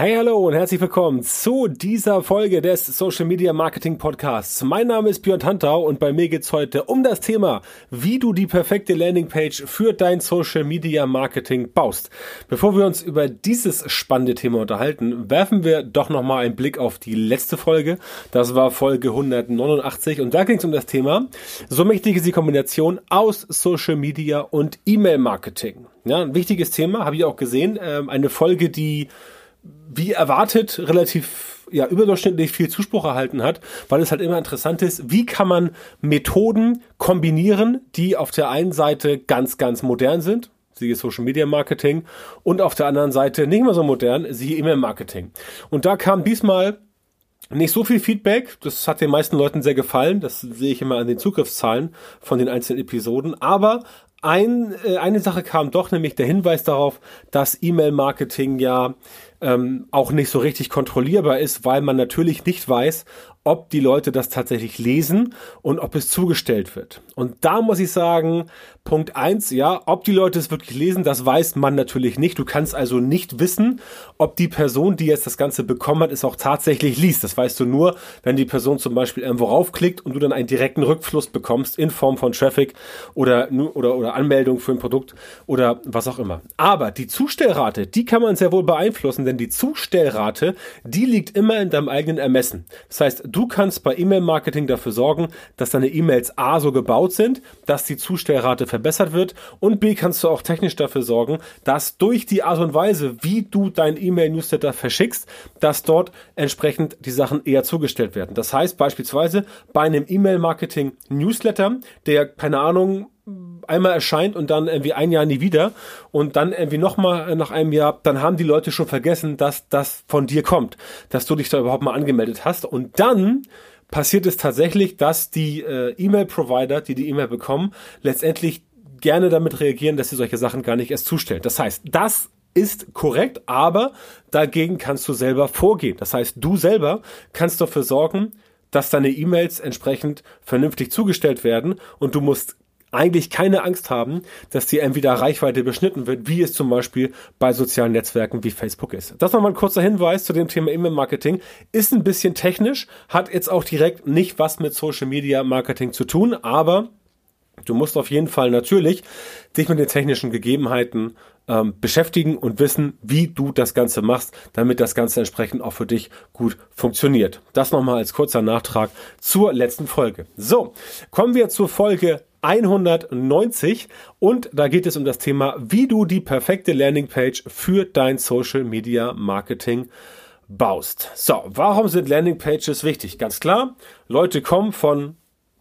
Hey, hallo und herzlich willkommen zu dieser Folge des Social Media Marketing Podcasts. Mein Name ist Björn Tantau und bei mir geht's heute um das Thema, wie du die perfekte Landingpage für dein Social Media Marketing baust. Bevor wir uns über dieses spannende Thema unterhalten, werfen wir doch nochmal einen Blick auf die letzte Folge. Das war Folge 189 und da ging's um das Thema, so mächtig ist die Kombination aus Social Media und E-Mail Marketing. Ja, ein wichtiges Thema, habe ich auch gesehen. Ähm, eine Folge, die wie erwartet relativ ja, überdurchschnittlich viel Zuspruch erhalten hat, weil es halt immer interessant ist, wie kann man Methoden kombinieren, die auf der einen Seite ganz, ganz modern sind, siehe Social Media Marketing, und auf der anderen Seite nicht mehr so modern, siehe E-Mail Marketing. Und da kam diesmal nicht so viel Feedback. Das hat den meisten Leuten sehr gefallen. Das sehe ich immer an den Zugriffszahlen von den einzelnen Episoden. Aber ein, äh, eine Sache kam doch, nämlich der Hinweis darauf, dass E-Mail-Marketing ja ähm, auch nicht so richtig kontrollierbar ist, weil man natürlich nicht weiß, ob die Leute das tatsächlich lesen und ob es zugestellt wird. Und da muss ich sagen, Punkt eins, ja, ob die Leute es wirklich lesen, das weiß man natürlich nicht. Du kannst also nicht wissen, ob die Person, die jetzt das Ganze bekommen hat, es auch tatsächlich liest. Das weißt du nur, wenn die Person zum Beispiel irgendwo raufklickt und du dann einen direkten Rückfluss bekommst in Form von Traffic oder, oder, oder Anmeldung für ein Produkt oder was auch immer. Aber die Zustellrate, die kann man sehr wohl beeinflussen, denn die Zustellrate, die liegt immer in deinem eigenen Ermessen. Das heißt, du kannst bei E-Mail-Marketing dafür sorgen, dass deine E-Mails A so gebaut sind, dass die Zustellrate verbessert wird und B kannst du auch technisch dafür sorgen, dass durch die Art und Weise, wie du dein E-Mail-Newsletter verschickst, dass dort entsprechend die Sachen eher zugestellt werden. Das heißt beispielsweise bei einem E-Mail-Marketing-Newsletter, der, keine Ahnung, einmal erscheint und dann irgendwie ein Jahr nie wieder und dann irgendwie nochmal nach einem Jahr, dann haben die Leute schon vergessen, dass das von dir kommt, dass du dich da überhaupt mal angemeldet hast und dann passiert es tatsächlich, dass die äh, E-Mail-Provider, die die E-Mail bekommen, letztendlich gerne damit reagieren, dass sie solche Sachen gar nicht erst zustellen. Das heißt, das ist korrekt, aber dagegen kannst du selber vorgehen. Das heißt, du selber kannst dafür sorgen, dass deine E-Mails entsprechend vernünftig zugestellt werden und du musst eigentlich keine Angst haben, dass die entweder Reichweite beschnitten wird, wie es zum Beispiel bei sozialen Netzwerken wie Facebook ist. Das nochmal ein kurzer Hinweis zu dem Thema E-Mail-Marketing. Ist ein bisschen technisch, hat jetzt auch direkt nicht was mit Social Media Marketing zu tun, aber du musst auf jeden Fall natürlich dich mit den technischen Gegebenheiten ähm, beschäftigen und wissen, wie du das Ganze machst, damit das Ganze entsprechend auch für dich gut funktioniert. Das nochmal als kurzer Nachtrag zur letzten Folge. So, kommen wir zur Folge 190 und da geht es um das Thema, wie du die perfekte Landingpage für dein Social Media Marketing baust. So, warum sind Landingpages wichtig? Ganz klar, Leute kommen von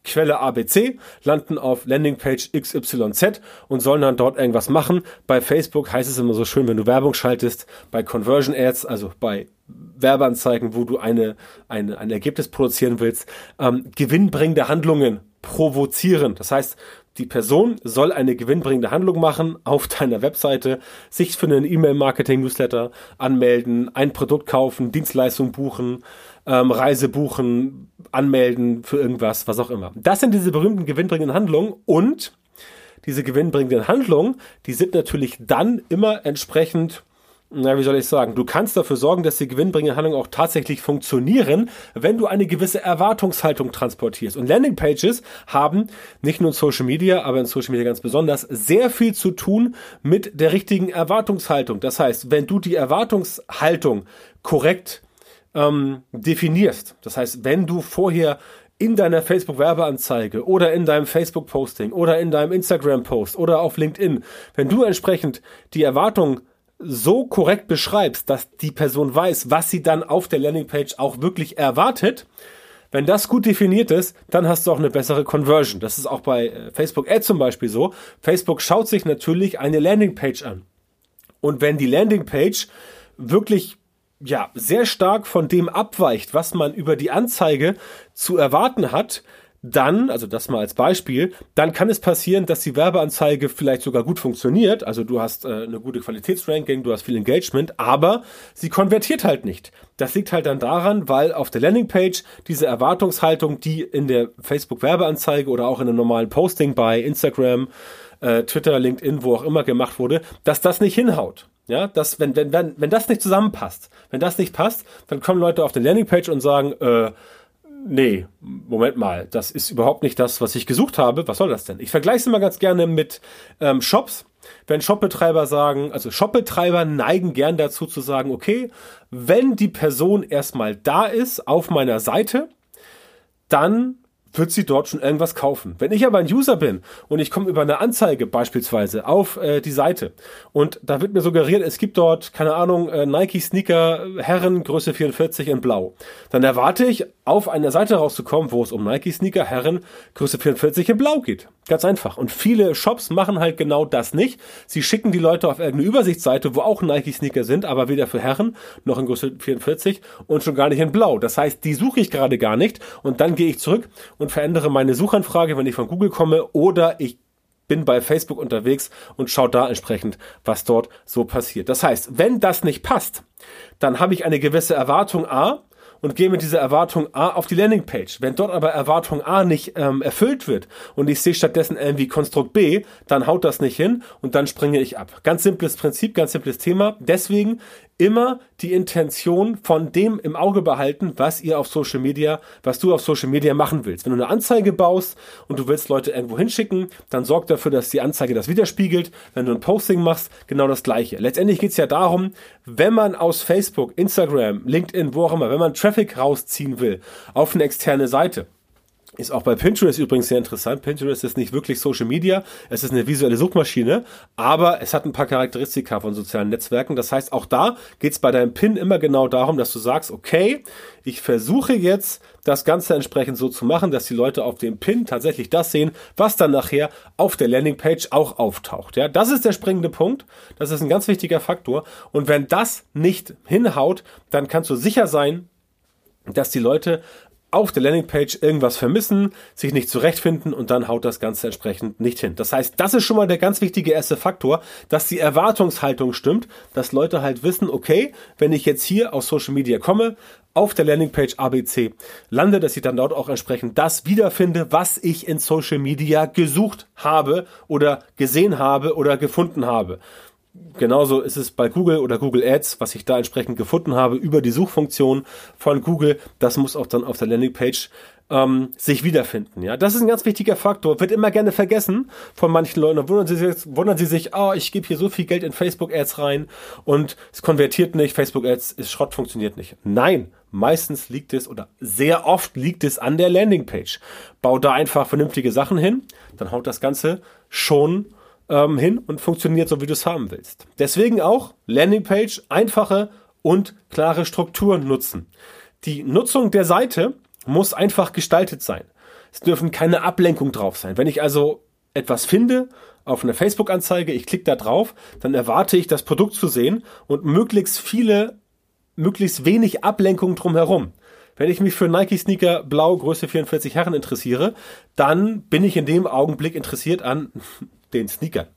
Quelle ABC, landen auf Landingpage XYZ und sollen dann dort irgendwas machen. Bei Facebook heißt es immer so schön, wenn du Werbung schaltest, bei Conversion Ads, also bei Werbeanzeigen, wo du eine, eine, ein Ergebnis produzieren willst, ähm, gewinnbringende Handlungen provozieren. Das heißt, die Person soll eine gewinnbringende Handlung machen auf deiner Webseite, sich für einen E-Mail-Marketing-Newsletter anmelden, ein Produkt kaufen, Dienstleistung buchen, ähm, Reise buchen, anmelden für irgendwas, was auch immer. Das sind diese berühmten gewinnbringenden Handlungen und diese gewinnbringenden Handlungen, die sind natürlich dann immer entsprechend na, wie soll ich sagen, du kannst dafür sorgen, dass die gewinnbringenden Handlungen auch tatsächlich funktionieren, wenn du eine gewisse Erwartungshaltung transportierst. Und Landingpages haben nicht nur in Social Media, aber in Social Media ganz besonders sehr viel zu tun mit der richtigen Erwartungshaltung. Das heißt, wenn du die Erwartungshaltung korrekt ähm, definierst, das heißt, wenn du vorher in deiner Facebook-Werbeanzeige oder in deinem Facebook-Posting oder in deinem Instagram-Post oder auf LinkedIn, wenn du entsprechend die Erwartung so korrekt beschreibst, dass die Person weiß, was sie dann auf der Landingpage auch wirklich erwartet, wenn das gut definiert ist, dann hast du auch eine bessere Conversion. Das ist auch bei äh, Facebook Ads zum Beispiel so. Facebook schaut sich natürlich eine Landingpage an. Und wenn die Landingpage wirklich ja, sehr stark von dem abweicht, was man über die Anzeige zu erwarten hat, dann, also das mal als Beispiel, dann kann es passieren, dass die Werbeanzeige vielleicht sogar gut funktioniert. Also du hast äh, eine gute Qualitätsranking, du hast viel Engagement, aber sie konvertiert halt nicht. Das liegt halt dann daran, weil auf der Landingpage diese Erwartungshaltung, die in der Facebook-Werbeanzeige oder auch in einem normalen Posting bei Instagram, äh, Twitter, LinkedIn, wo auch immer gemacht wurde, dass das nicht hinhaut. Ja, das, wenn, wenn, wenn, wenn das nicht zusammenpasst, wenn das nicht passt, dann kommen Leute auf die Landingpage und sagen, äh, nee, Moment mal, das ist überhaupt nicht das, was ich gesucht habe. Was soll das denn? Ich vergleiche es immer ganz gerne mit ähm, Shops. Wenn Shopbetreiber sagen, also Shopbetreiber neigen gern dazu zu sagen, okay, wenn die Person erstmal da ist auf meiner Seite, dann wird sie dort schon irgendwas kaufen. Wenn ich aber ein User bin und ich komme über eine Anzeige beispielsweise auf äh, die Seite und da wird mir suggeriert, es gibt dort, keine Ahnung, äh, Nike Sneaker Herren Größe 44 in Blau, dann erwarte ich auf eine Seite rauszukommen, wo es um Nike Sneaker Herren Größe 44 in Blau geht. Ganz einfach. Und viele Shops machen halt genau das nicht. Sie schicken die Leute auf irgendeine Übersichtsseite, wo auch Nike Sneaker sind, aber weder für Herren noch in Größe 44 und schon gar nicht in Blau. Das heißt, die suche ich gerade gar nicht und dann gehe ich zurück und verändere meine Suchanfrage, wenn ich von Google komme oder ich bin bei Facebook unterwegs und schaue da entsprechend, was dort so passiert. Das heißt, wenn das nicht passt, dann habe ich eine gewisse Erwartung A, und gehe mit dieser Erwartung A auf die Landingpage. Wenn dort aber Erwartung A nicht ähm, erfüllt wird und ich sehe stattdessen irgendwie Konstrukt B, dann haut das nicht hin und dann springe ich ab. Ganz simples Prinzip, ganz simples Thema. Deswegen immer die Intention von dem im Auge behalten, was ihr auf Social Media, was du auf Social Media machen willst. Wenn du eine Anzeige baust und du willst Leute irgendwo hinschicken, dann sorg dafür, dass die Anzeige das widerspiegelt. Wenn du ein Posting machst, genau das gleiche. Letztendlich geht es ja darum, wenn man aus Facebook, Instagram, LinkedIn, wo auch immer, wenn man Traffic rausziehen will auf eine externe Seite, ist auch bei Pinterest übrigens sehr interessant. Pinterest ist nicht wirklich Social Media, es ist eine visuelle Suchmaschine, aber es hat ein paar Charakteristika von sozialen Netzwerken. Das heißt, auch da geht es bei deinem Pin immer genau darum, dass du sagst, okay, ich versuche jetzt das Ganze entsprechend so zu machen, dass die Leute auf dem Pin tatsächlich das sehen, was dann nachher auf der Landingpage auch auftaucht. Ja, das ist der springende Punkt. Das ist ein ganz wichtiger Faktor. Und wenn das nicht hinhaut, dann kannst du sicher sein, dass die Leute auf der Landingpage irgendwas vermissen, sich nicht zurechtfinden und dann haut das Ganze entsprechend nicht hin. Das heißt, das ist schon mal der ganz wichtige erste Faktor, dass die Erwartungshaltung stimmt, dass Leute halt wissen, okay, wenn ich jetzt hier aus Social Media komme, auf der Landingpage ABC lande, dass ich dann dort auch entsprechend das wiederfinde, was ich in Social Media gesucht habe oder gesehen habe oder gefunden habe. Genauso ist es bei Google oder Google Ads, was ich da entsprechend gefunden habe über die Suchfunktion von Google. Das muss auch dann auf der Landingpage ähm, sich wiederfinden. Ja, das ist ein ganz wichtiger Faktor. Wird immer gerne vergessen von manchen Leuten. Wundern sie sich, wundern sie sich, oh, ich gebe hier so viel Geld in Facebook Ads rein und es konvertiert nicht. Facebook Ads ist Schrott, funktioniert nicht. Nein, meistens liegt es oder sehr oft liegt es an der Landingpage. Bau da einfach vernünftige Sachen hin, dann haut das Ganze schon ähm, hin und funktioniert so, wie du es haben willst. Deswegen auch Landingpage, einfache und klare Strukturen nutzen. Die Nutzung der Seite muss einfach gestaltet sein. Es dürfen keine Ablenkung drauf sein. Wenn ich also etwas finde auf einer Facebook-Anzeige, ich klicke da drauf, dann erwarte ich, das Produkt zu sehen und möglichst viele, möglichst wenig Ablenkung drumherum. Wenn ich mich für Nike Sneaker Blau Größe 44 Herren interessiere, dann bin ich in dem Augenblick interessiert an den Sneakern.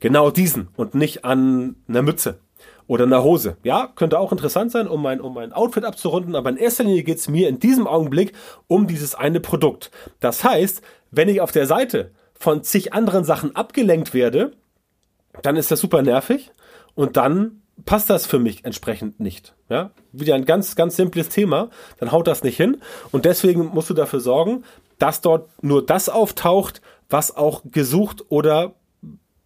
Genau diesen und nicht an einer Mütze oder einer Hose. Ja, könnte auch interessant sein, um mein, um mein Outfit abzurunden, aber in erster Linie geht es mir in diesem Augenblick um dieses eine Produkt. Das heißt, wenn ich auf der Seite von zig anderen Sachen abgelenkt werde, dann ist das super nervig und dann passt das für mich entsprechend nicht. Ja, wieder ein ganz, ganz simples Thema, dann haut das nicht hin und deswegen musst du dafür sorgen, dass dort nur das auftaucht, was auch gesucht oder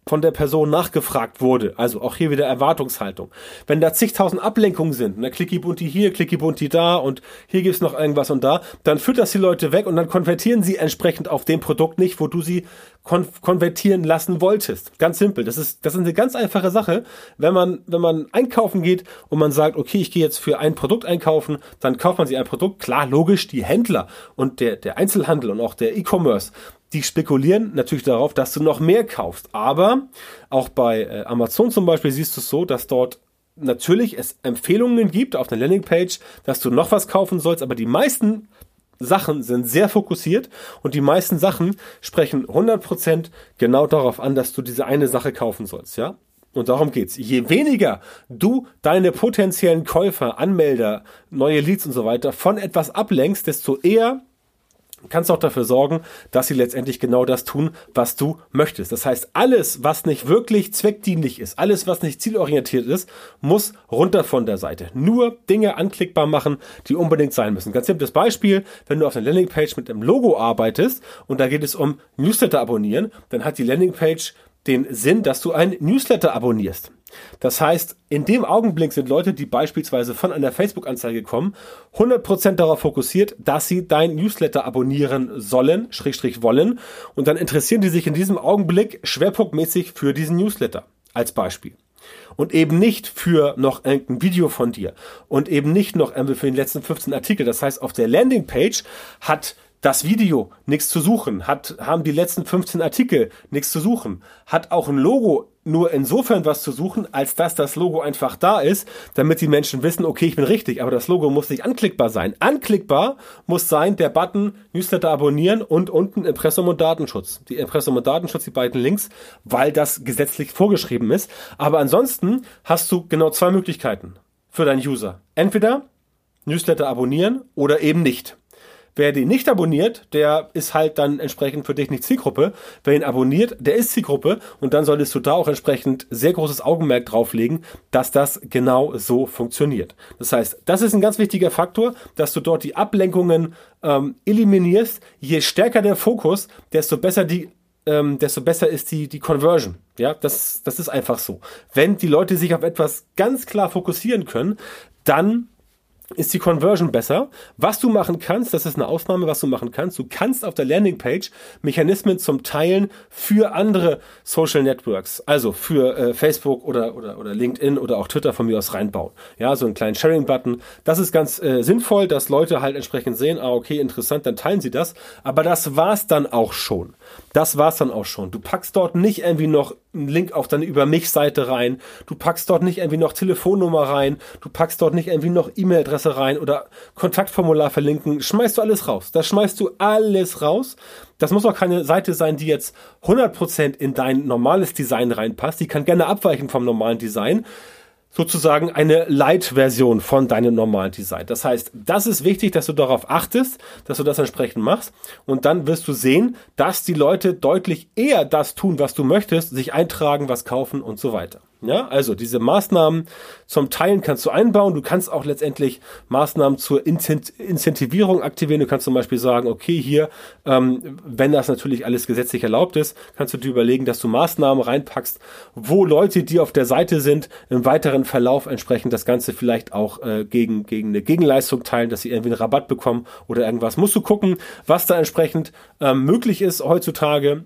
von der Person nachgefragt wurde. Also auch hier wieder Erwartungshaltung. Wenn da zigtausend Ablenkungen sind, ne, Klicki Bunti hier, Klicki Bunti da und hier gibt's noch irgendwas und da, dann führt das die Leute weg und dann konvertieren sie entsprechend auf dem Produkt nicht, wo du sie kon konvertieren lassen wolltest. Ganz simpel. Das ist, das ist eine ganz einfache Sache. Wenn man, wenn man einkaufen geht und man sagt, okay, ich gehe jetzt für ein Produkt einkaufen, dann kauft man sich ein Produkt. Klar, logisch, die Händler und der, der Einzelhandel und auch der E-Commerce, die spekulieren natürlich darauf, dass du noch mehr kaufst. Aber auch bei äh, Amazon zum Beispiel siehst du es so, dass dort natürlich es Empfehlungen gibt auf der Landingpage, dass du noch was kaufen sollst, aber die meisten Sachen sind sehr fokussiert und die meisten Sachen sprechen 100% genau darauf an, dass du diese eine Sache kaufen sollst, ja? Und darum geht's. Je weniger du deine potenziellen Käufer, Anmelder, neue Leads und so weiter von etwas ablenkst, desto eher kannst auch dafür sorgen, dass sie letztendlich genau das tun, was du möchtest. Das heißt, alles, was nicht wirklich zweckdienlich ist, alles, was nicht zielorientiert ist, muss runter von der Seite. Nur Dinge anklickbar machen, die unbedingt sein müssen. Ganz simples Beispiel, wenn du auf einer Landingpage mit einem Logo arbeitest und da geht es um Newsletter abonnieren, dann hat die Landingpage den Sinn, dass du ein Newsletter abonnierst. Das heißt, in dem Augenblick sind Leute, die beispielsweise von einer Facebook-Anzeige kommen, 100% darauf fokussiert, dass sie dein Newsletter abonnieren sollen, Schrägstrich wollen, und dann interessieren die sich in diesem Augenblick schwerpunktmäßig für diesen Newsletter als Beispiel. Und eben nicht für noch irgendein Video von dir und eben nicht noch für den letzten 15 Artikel. Das heißt, auf der Landingpage hat das Video nichts zu suchen, hat, haben die letzten 15 Artikel nichts zu suchen, hat auch ein Logo nur insofern was zu suchen, als dass das Logo einfach da ist, damit die Menschen wissen, okay, ich bin richtig, aber das Logo muss nicht anklickbar sein. Anklickbar muss sein der Button Newsletter abonnieren und unten Impressum und Datenschutz. Die Impressum und Datenschutz, die beiden Links, weil das gesetzlich vorgeschrieben ist. Aber ansonsten hast du genau zwei Möglichkeiten für deinen User. Entweder Newsletter abonnieren oder eben nicht. Wer den nicht abonniert, der ist halt dann entsprechend für dich nicht Zielgruppe. Wer ihn abonniert, der ist Zielgruppe und dann solltest du da auch entsprechend sehr großes Augenmerk drauflegen, dass das genau so funktioniert. Das heißt, das ist ein ganz wichtiger Faktor, dass du dort die Ablenkungen ähm, eliminierst. Je stärker der Fokus, desto besser die ähm, desto besser ist die, die Conversion. Ja, das, das ist einfach so. Wenn die Leute sich auf etwas ganz klar fokussieren können, dann ist die Conversion besser. Was du machen kannst, das ist eine Ausnahme, was du machen kannst. Du kannst auf der Landingpage Mechanismen zum Teilen für andere Social Networks, also für äh, Facebook oder, oder, oder LinkedIn oder auch Twitter von mir aus reinbauen. Ja, so einen kleinen Sharing-Button. Das ist ganz äh, sinnvoll, dass Leute halt entsprechend sehen, ah, okay, interessant, dann teilen sie das. Aber das war's dann auch schon. Das war's dann auch schon. Du packst dort nicht irgendwie noch einen Link auf deine Über mich-Seite rein. Du packst dort nicht irgendwie noch Telefonnummer rein. Du packst dort nicht irgendwie noch E-Mail-Adresse rein oder Kontaktformular verlinken. Schmeißt du alles raus. Das schmeißt du alles raus. Das muss auch keine Seite sein, die jetzt 100% in dein normales Design reinpasst. Die kann gerne abweichen vom normalen Design sozusagen eine Light-Version von deinem normalen Design. Das heißt, das ist wichtig, dass du darauf achtest, dass du das entsprechend machst und dann wirst du sehen, dass die Leute deutlich eher das tun, was du möchtest, sich eintragen, was kaufen und so weiter. Ja, also diese Maßnahmen zum Teilen kannst du einbauen. Du kannst auch letztendlich Maßnahmen zur Incentivierung aktivieren. Du kannst zum Beispiel sagen, okay, hier, ähm, wenn das natürlich alles gesetzlich erlaubt ist, kannst du dir überlegen, dass du Maßnahmen reinpackst, wo Leute, die auf der Seite sind, im weiteren Verlauf entsprechend das Ganze vielleicht auch äh, gegen, gegen eine Gegenleistung teilen, dass sie irgendwie einen Rabatt bekommen oder irgendwas. Musst du gucken, was da entsprechend ähm, möglich ist heutzutage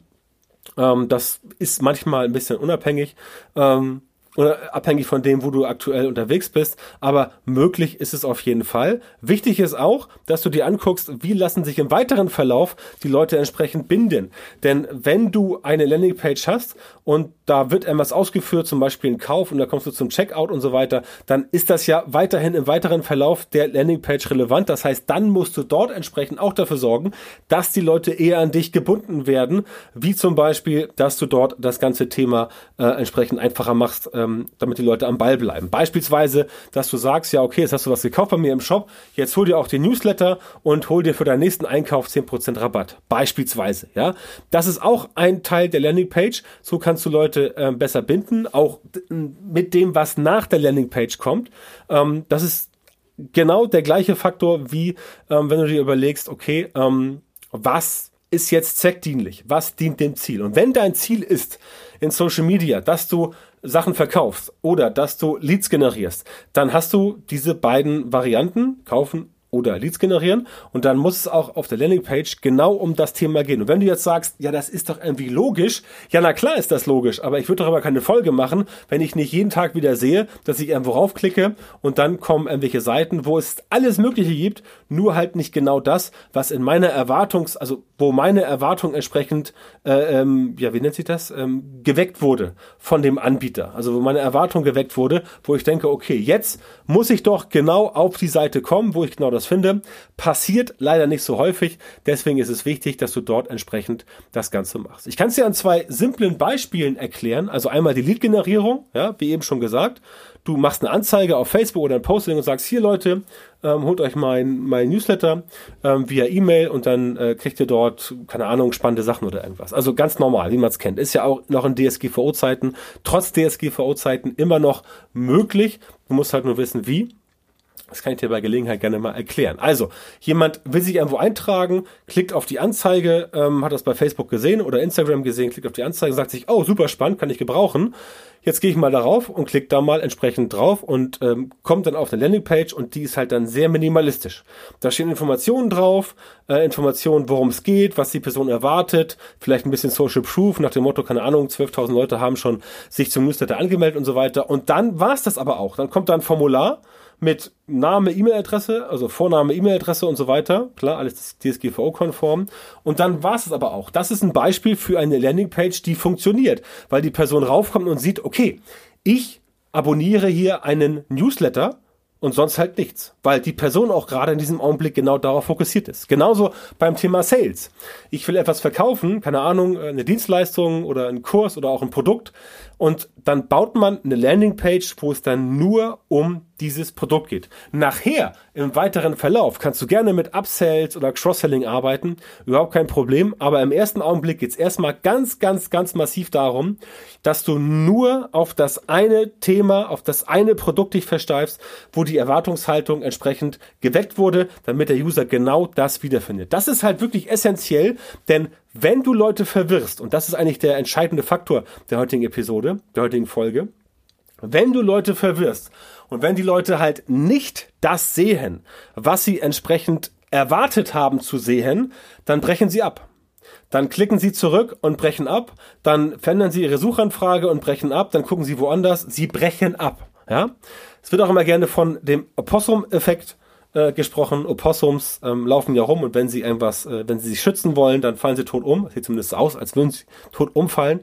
ähm, das ist manchmal ein bisschen unabhängig. Ähm, oder abhängig von dem, wo du aktuell unterwegs bist, aber möglich ist es auf jeden Fall. Wichtig ist auch, dass du dir anguckst, wie lassen sich im weiteren Verlauf die Leute entsprechend binden. Denn wenn du eine Landingpage hast und da wird etwas ausgeführt, zum Beispiel ein Kauf und da kommst du zum Checkout und so weiter, dann ist das ja weiterhin im weiteren Verlauf der Landingpage relevant. Das heißt, dann musst du dort entsprechend auch dafür sorgen, dass die Leute eher an dich gebunden werden, wie zum Beispiel, dass du dort das ganze Thema äh, entsprechend einfacher machst, ähm, damit die Leute am Ball bleiben. Beispielsweise, dass du sagst, ja, okay, jetzt hast du was gekauft bei mir im Shop, jetzt hol dir auch den Newsletter und hol dir für deinen nächsten Einkauf 10% Rabatt. Beispielsweise, ja. Das ist auch ein Teil der Landingpage. So kannst du Leute äh, besser binden, auch mit dem, was nach der Landingpage kommt. Ähm, das ist genau der gleiche Faktor, wie ähm, wenn du dir überlegst, okay, ähm, was ist jetzt zweckdienlich? Was dient dem Ziel? Und wenn dein Ziel ist in Social Media, dass du Sachen verkaufst oder dass du Leads generierst, dann hast du diese beiden Varianten, kaufen oder Leads generieren und dann muss es auch auf der Landingpage genau um das Thema gehen. Und wenn du jetzt sagst, ja, das ist doch irgendwie logisch, ja, na klar ist das logisch, aber ich würde doch aber keine Folge machen, wenn ich nicht jeden Tag wieder sehe, dass ich irgendwo raufklicke und dann kommen irgendwelche Seiten, wo es alles Mögliche gibt, nur halt nicht genau das, was in meiner Erwartungs-, also wo meine Erwartung entsprechend, äh, ähm, ja, wie nennt sich das, ähm, geweckt wurde von dem Anbieter. Also wo meine Erwartung geweckt wurde, wo ich denke, okay, jetzt muss ich doch genau auf die Seite kommen, wo ich genau das finde. Passiert leider nicht so häufig. Deswegen ist es wichtig, dass du dort entsprechend das Ganze machst. Ich kann es dir an zwei simplen Beispielen erklären. Also einmal die Lead-Generierung, ja, wie eben schon gesagt. Du machst eine Anzeige auf Facebook oder ein Posting und sagst, hier Leute, ähm, holt euch mein, mein Newsletter ähm, via E-Mail und dann äh, kriegt ihr dort, keine Ahnung, spannende Sachen oder irgendwas. Also ganz normal, wie man es kennt. Ist ja auch noch in DSGVO-Zeiten, trotz DSGVO-Zeiten immer noch möglich. Du musst halt nur wissen, wie. Das kann ich dir bei Gelegenheit gerne mal erklären. Also, jemand will sich irgendwo eintragen, klickt auf die Anzeige, ähm, hat das bei Facebook gesehen oder Instagram gesehen, klickt auf die Anzeige, sagt sich, oh, super spannend, kann ich gebrauchen. Jetzt gehe ich mal darauf und klicke da mal entsprechend drauf und ähm, kommt dann auf eine Landingpage und die ist halt dann sehr minimalistisch. Da stehen Informationen drauf, äh, Informationen, worum es geht, was die Person erwartet, vielleicht ein bisschen Social Proof nach dem Motto, keine Ahnung, 12.000 Leute haben schon sich zum Newsletter angemeldet und so weiter. Und dann war es das aber auch. Dann kommt da ein Formular mit Name, E-Mail-Adresse, also Vorname, E-Mail-Adresse und so weiter. Klar, alles DSGVO-konform. Und dann war es aber auch. Das ist ein Beispiel für eine Landingpage, die funktioniert, weil die Person raufkommt und sieht, okay, ich abonniere hier einen Newsletter und sonst halt nichts, weil die Person auch gerade in diesem Augenblick genau darauf fokussiert ist. Genauso beim Thema Sales. Ich will etwas verkaufen, keine Ahnung, eine Dienstleistung oder einen Kurs oder auch ein Produkt und dann baut man eine Landingpage, wo es dann nur um dieses Produkt geht. Nachher, im weiteren Verlauf, kannst du gerne mit Upsells oder Cross-Selling arbeiten, überhaupt kein Problem, aber im ersten Augenblick geht es erstmal ganz, ganz, ganz massiv darum, dass du nur auf das eine Thema, auf das eine Produkt dich versteifst, wo die Erwartungshaltung entsprechend geweckt wurde, damit der User genau das wiederfindet. Das ist halt wirklich essentiell, denn wenn du Leute verwirrst, und das ist eigentlich der entscheidende Faktor der heutigen Episode, der heutigen Folge, wenn du Leute verwirrst und wenn die Leute halt nicht das sehen, was sie entsprechend erwartet haben zu sehen, dann brechen sie ab. Dann klicken sie zurück und brechen ab. Dann verändern sie ihre Suchanfrage und brechen ab. Dann gucken sie woanders. Sie brechen ab. Ja? Es wird auch immer gerne von dem Opossum-Effekt äh, gesprochen. Opossums ähm, laufen ja rum und wenn sie irgendwas, äh, wenn sie sich schützen wollen, dann fallen sie tot um. sieht zumindest aus, als würden sie tot umfallen.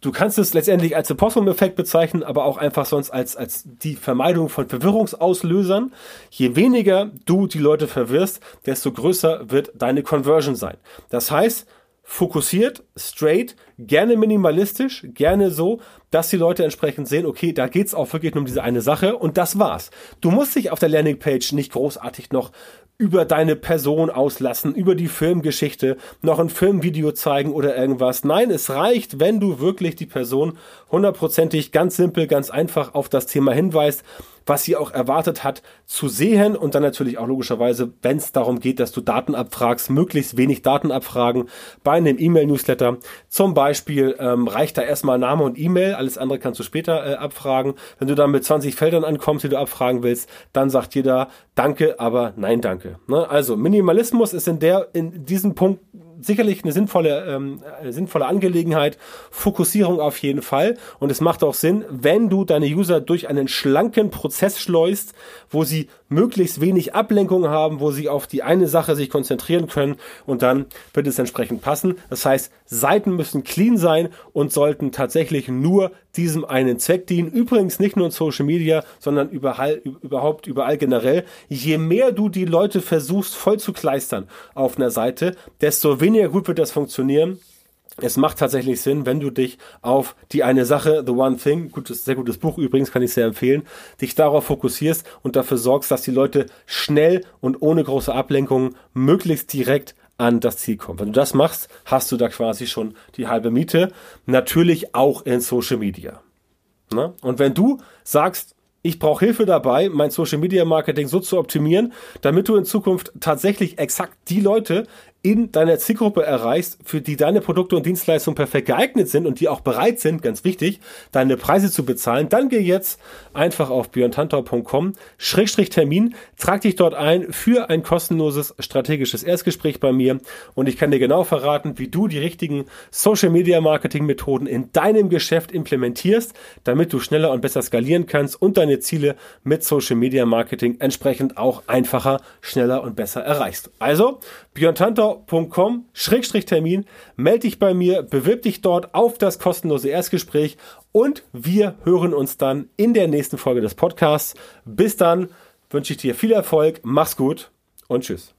Du kannst es letztendlich als Opossum-Effekt bezeichnen, aber auch einfach sonst als, als die Vermeidung von Verwirrungsauslösern. Je weniger du die Leute verwirrst, desto größer wird deine Conversion sein. Das heißt, fokussiert, straight, gerne minimalistisch, gerne so, dass die Leute entsprechend sehen, okay, da geht's auch wirklich nur um diese eine Sache und das war's. Du musst dich auf der Landingpage nicht großartig noch über deine Person auslassen, über die Filmgeschichte, noch ein Filmvideo zeigen oder irgendwas. Nein, es reicht, wenn du wirklich die Person hundertprozentig, ganz simpel, ganz einfach auf das Thema hinweist, was sie auch erwartet hat zu sehen und dann natürlich auch logischerweise, wenn es darum geht, dass du Daten abfragst, möglichst wenig Daten abfragen bei einem E-Mail-Newsletter. Zum Beispiel ähm, reicht da erstmal Name und E-Mail, alles andere kannst du später äh, abfragen. Wenn du dann mit 20 Feldern ankommst, die du abfragen willst, dann sagt jeder Danke, aber nein, danke. Ne? Also Minimalismus ist in der in diesem Punkt sicherlich eine sinnvolle, ähm, sinnvolle Angelegenheit. Fokussierung auf jeden Fall. Und es macht auch Sinn, wenn du deine User durch einen schlanken Prozess schleust, wo sie möglichst wenig Ablenkung haben, wo sie auf die eine Sache sich konzentrieren können und dann wird es entsprechend passen. Das heißt, Seiten müssen clean sein und sollten tatsächlich nur diesem einen Zweck dienen. Übrigens nicht nur in Social Media, sondern überall, überhaupt überall generell. Je mehr du die Leute versuchst voll zu kleistern auf einer Seite, desto weniger gut wird das funktionieren es macht tatsächlich Sinn, wenn du dich auf die eine Sache, The One Thing, gutes, sehr gutes Buch übrigens, kann ich sehr empfehlen, dich darauf fokussierst und dafür sorgst, dass die Leute schnell und ohne große Ablenkungen möglichst direkt an das Ziel kommen. Wenn du das machst, hast du da quasi schon die halbe Miete. Natürlich auch in Social Media. Na? Und wenn du sagst, ich brauche Hilfe dabei, mein Social Media Marketing so zu optimieren, damit du in Zukunft tatsächlich exakt die Leute in deiner Zielgruppe erreichst, für die deine Produkte und Dienstleistungen perfekt geeignet sind und die auch bereit sind, ganz wichtig, deine Preise zu bezahlen, dann geh jetzt einfach auf björntantau.com Schrägstrich Termin, trag dich dort ein für ein kostenloses strategisches Erstgespräch bei mir und ich kann dir genau verraten, wie du die richtigen Social Media Marketing Methoden in deinem Geschäft implementierst, damit du schneller und besser skalieren kannst und deine Ziele mit Social Media Marketing entsprechend auch einfacher, schneller und besser erreichst. Also, björntantau.com Schrägstrich Termin, melde dich bei mir, bewirb dich dort auf das kostenlose Erstgespräch und wir hören uns dann in der nächsten Folge des Podcasts. Bis dann wünsche ich dir viel Erfolg, mach's gut, und tschüss.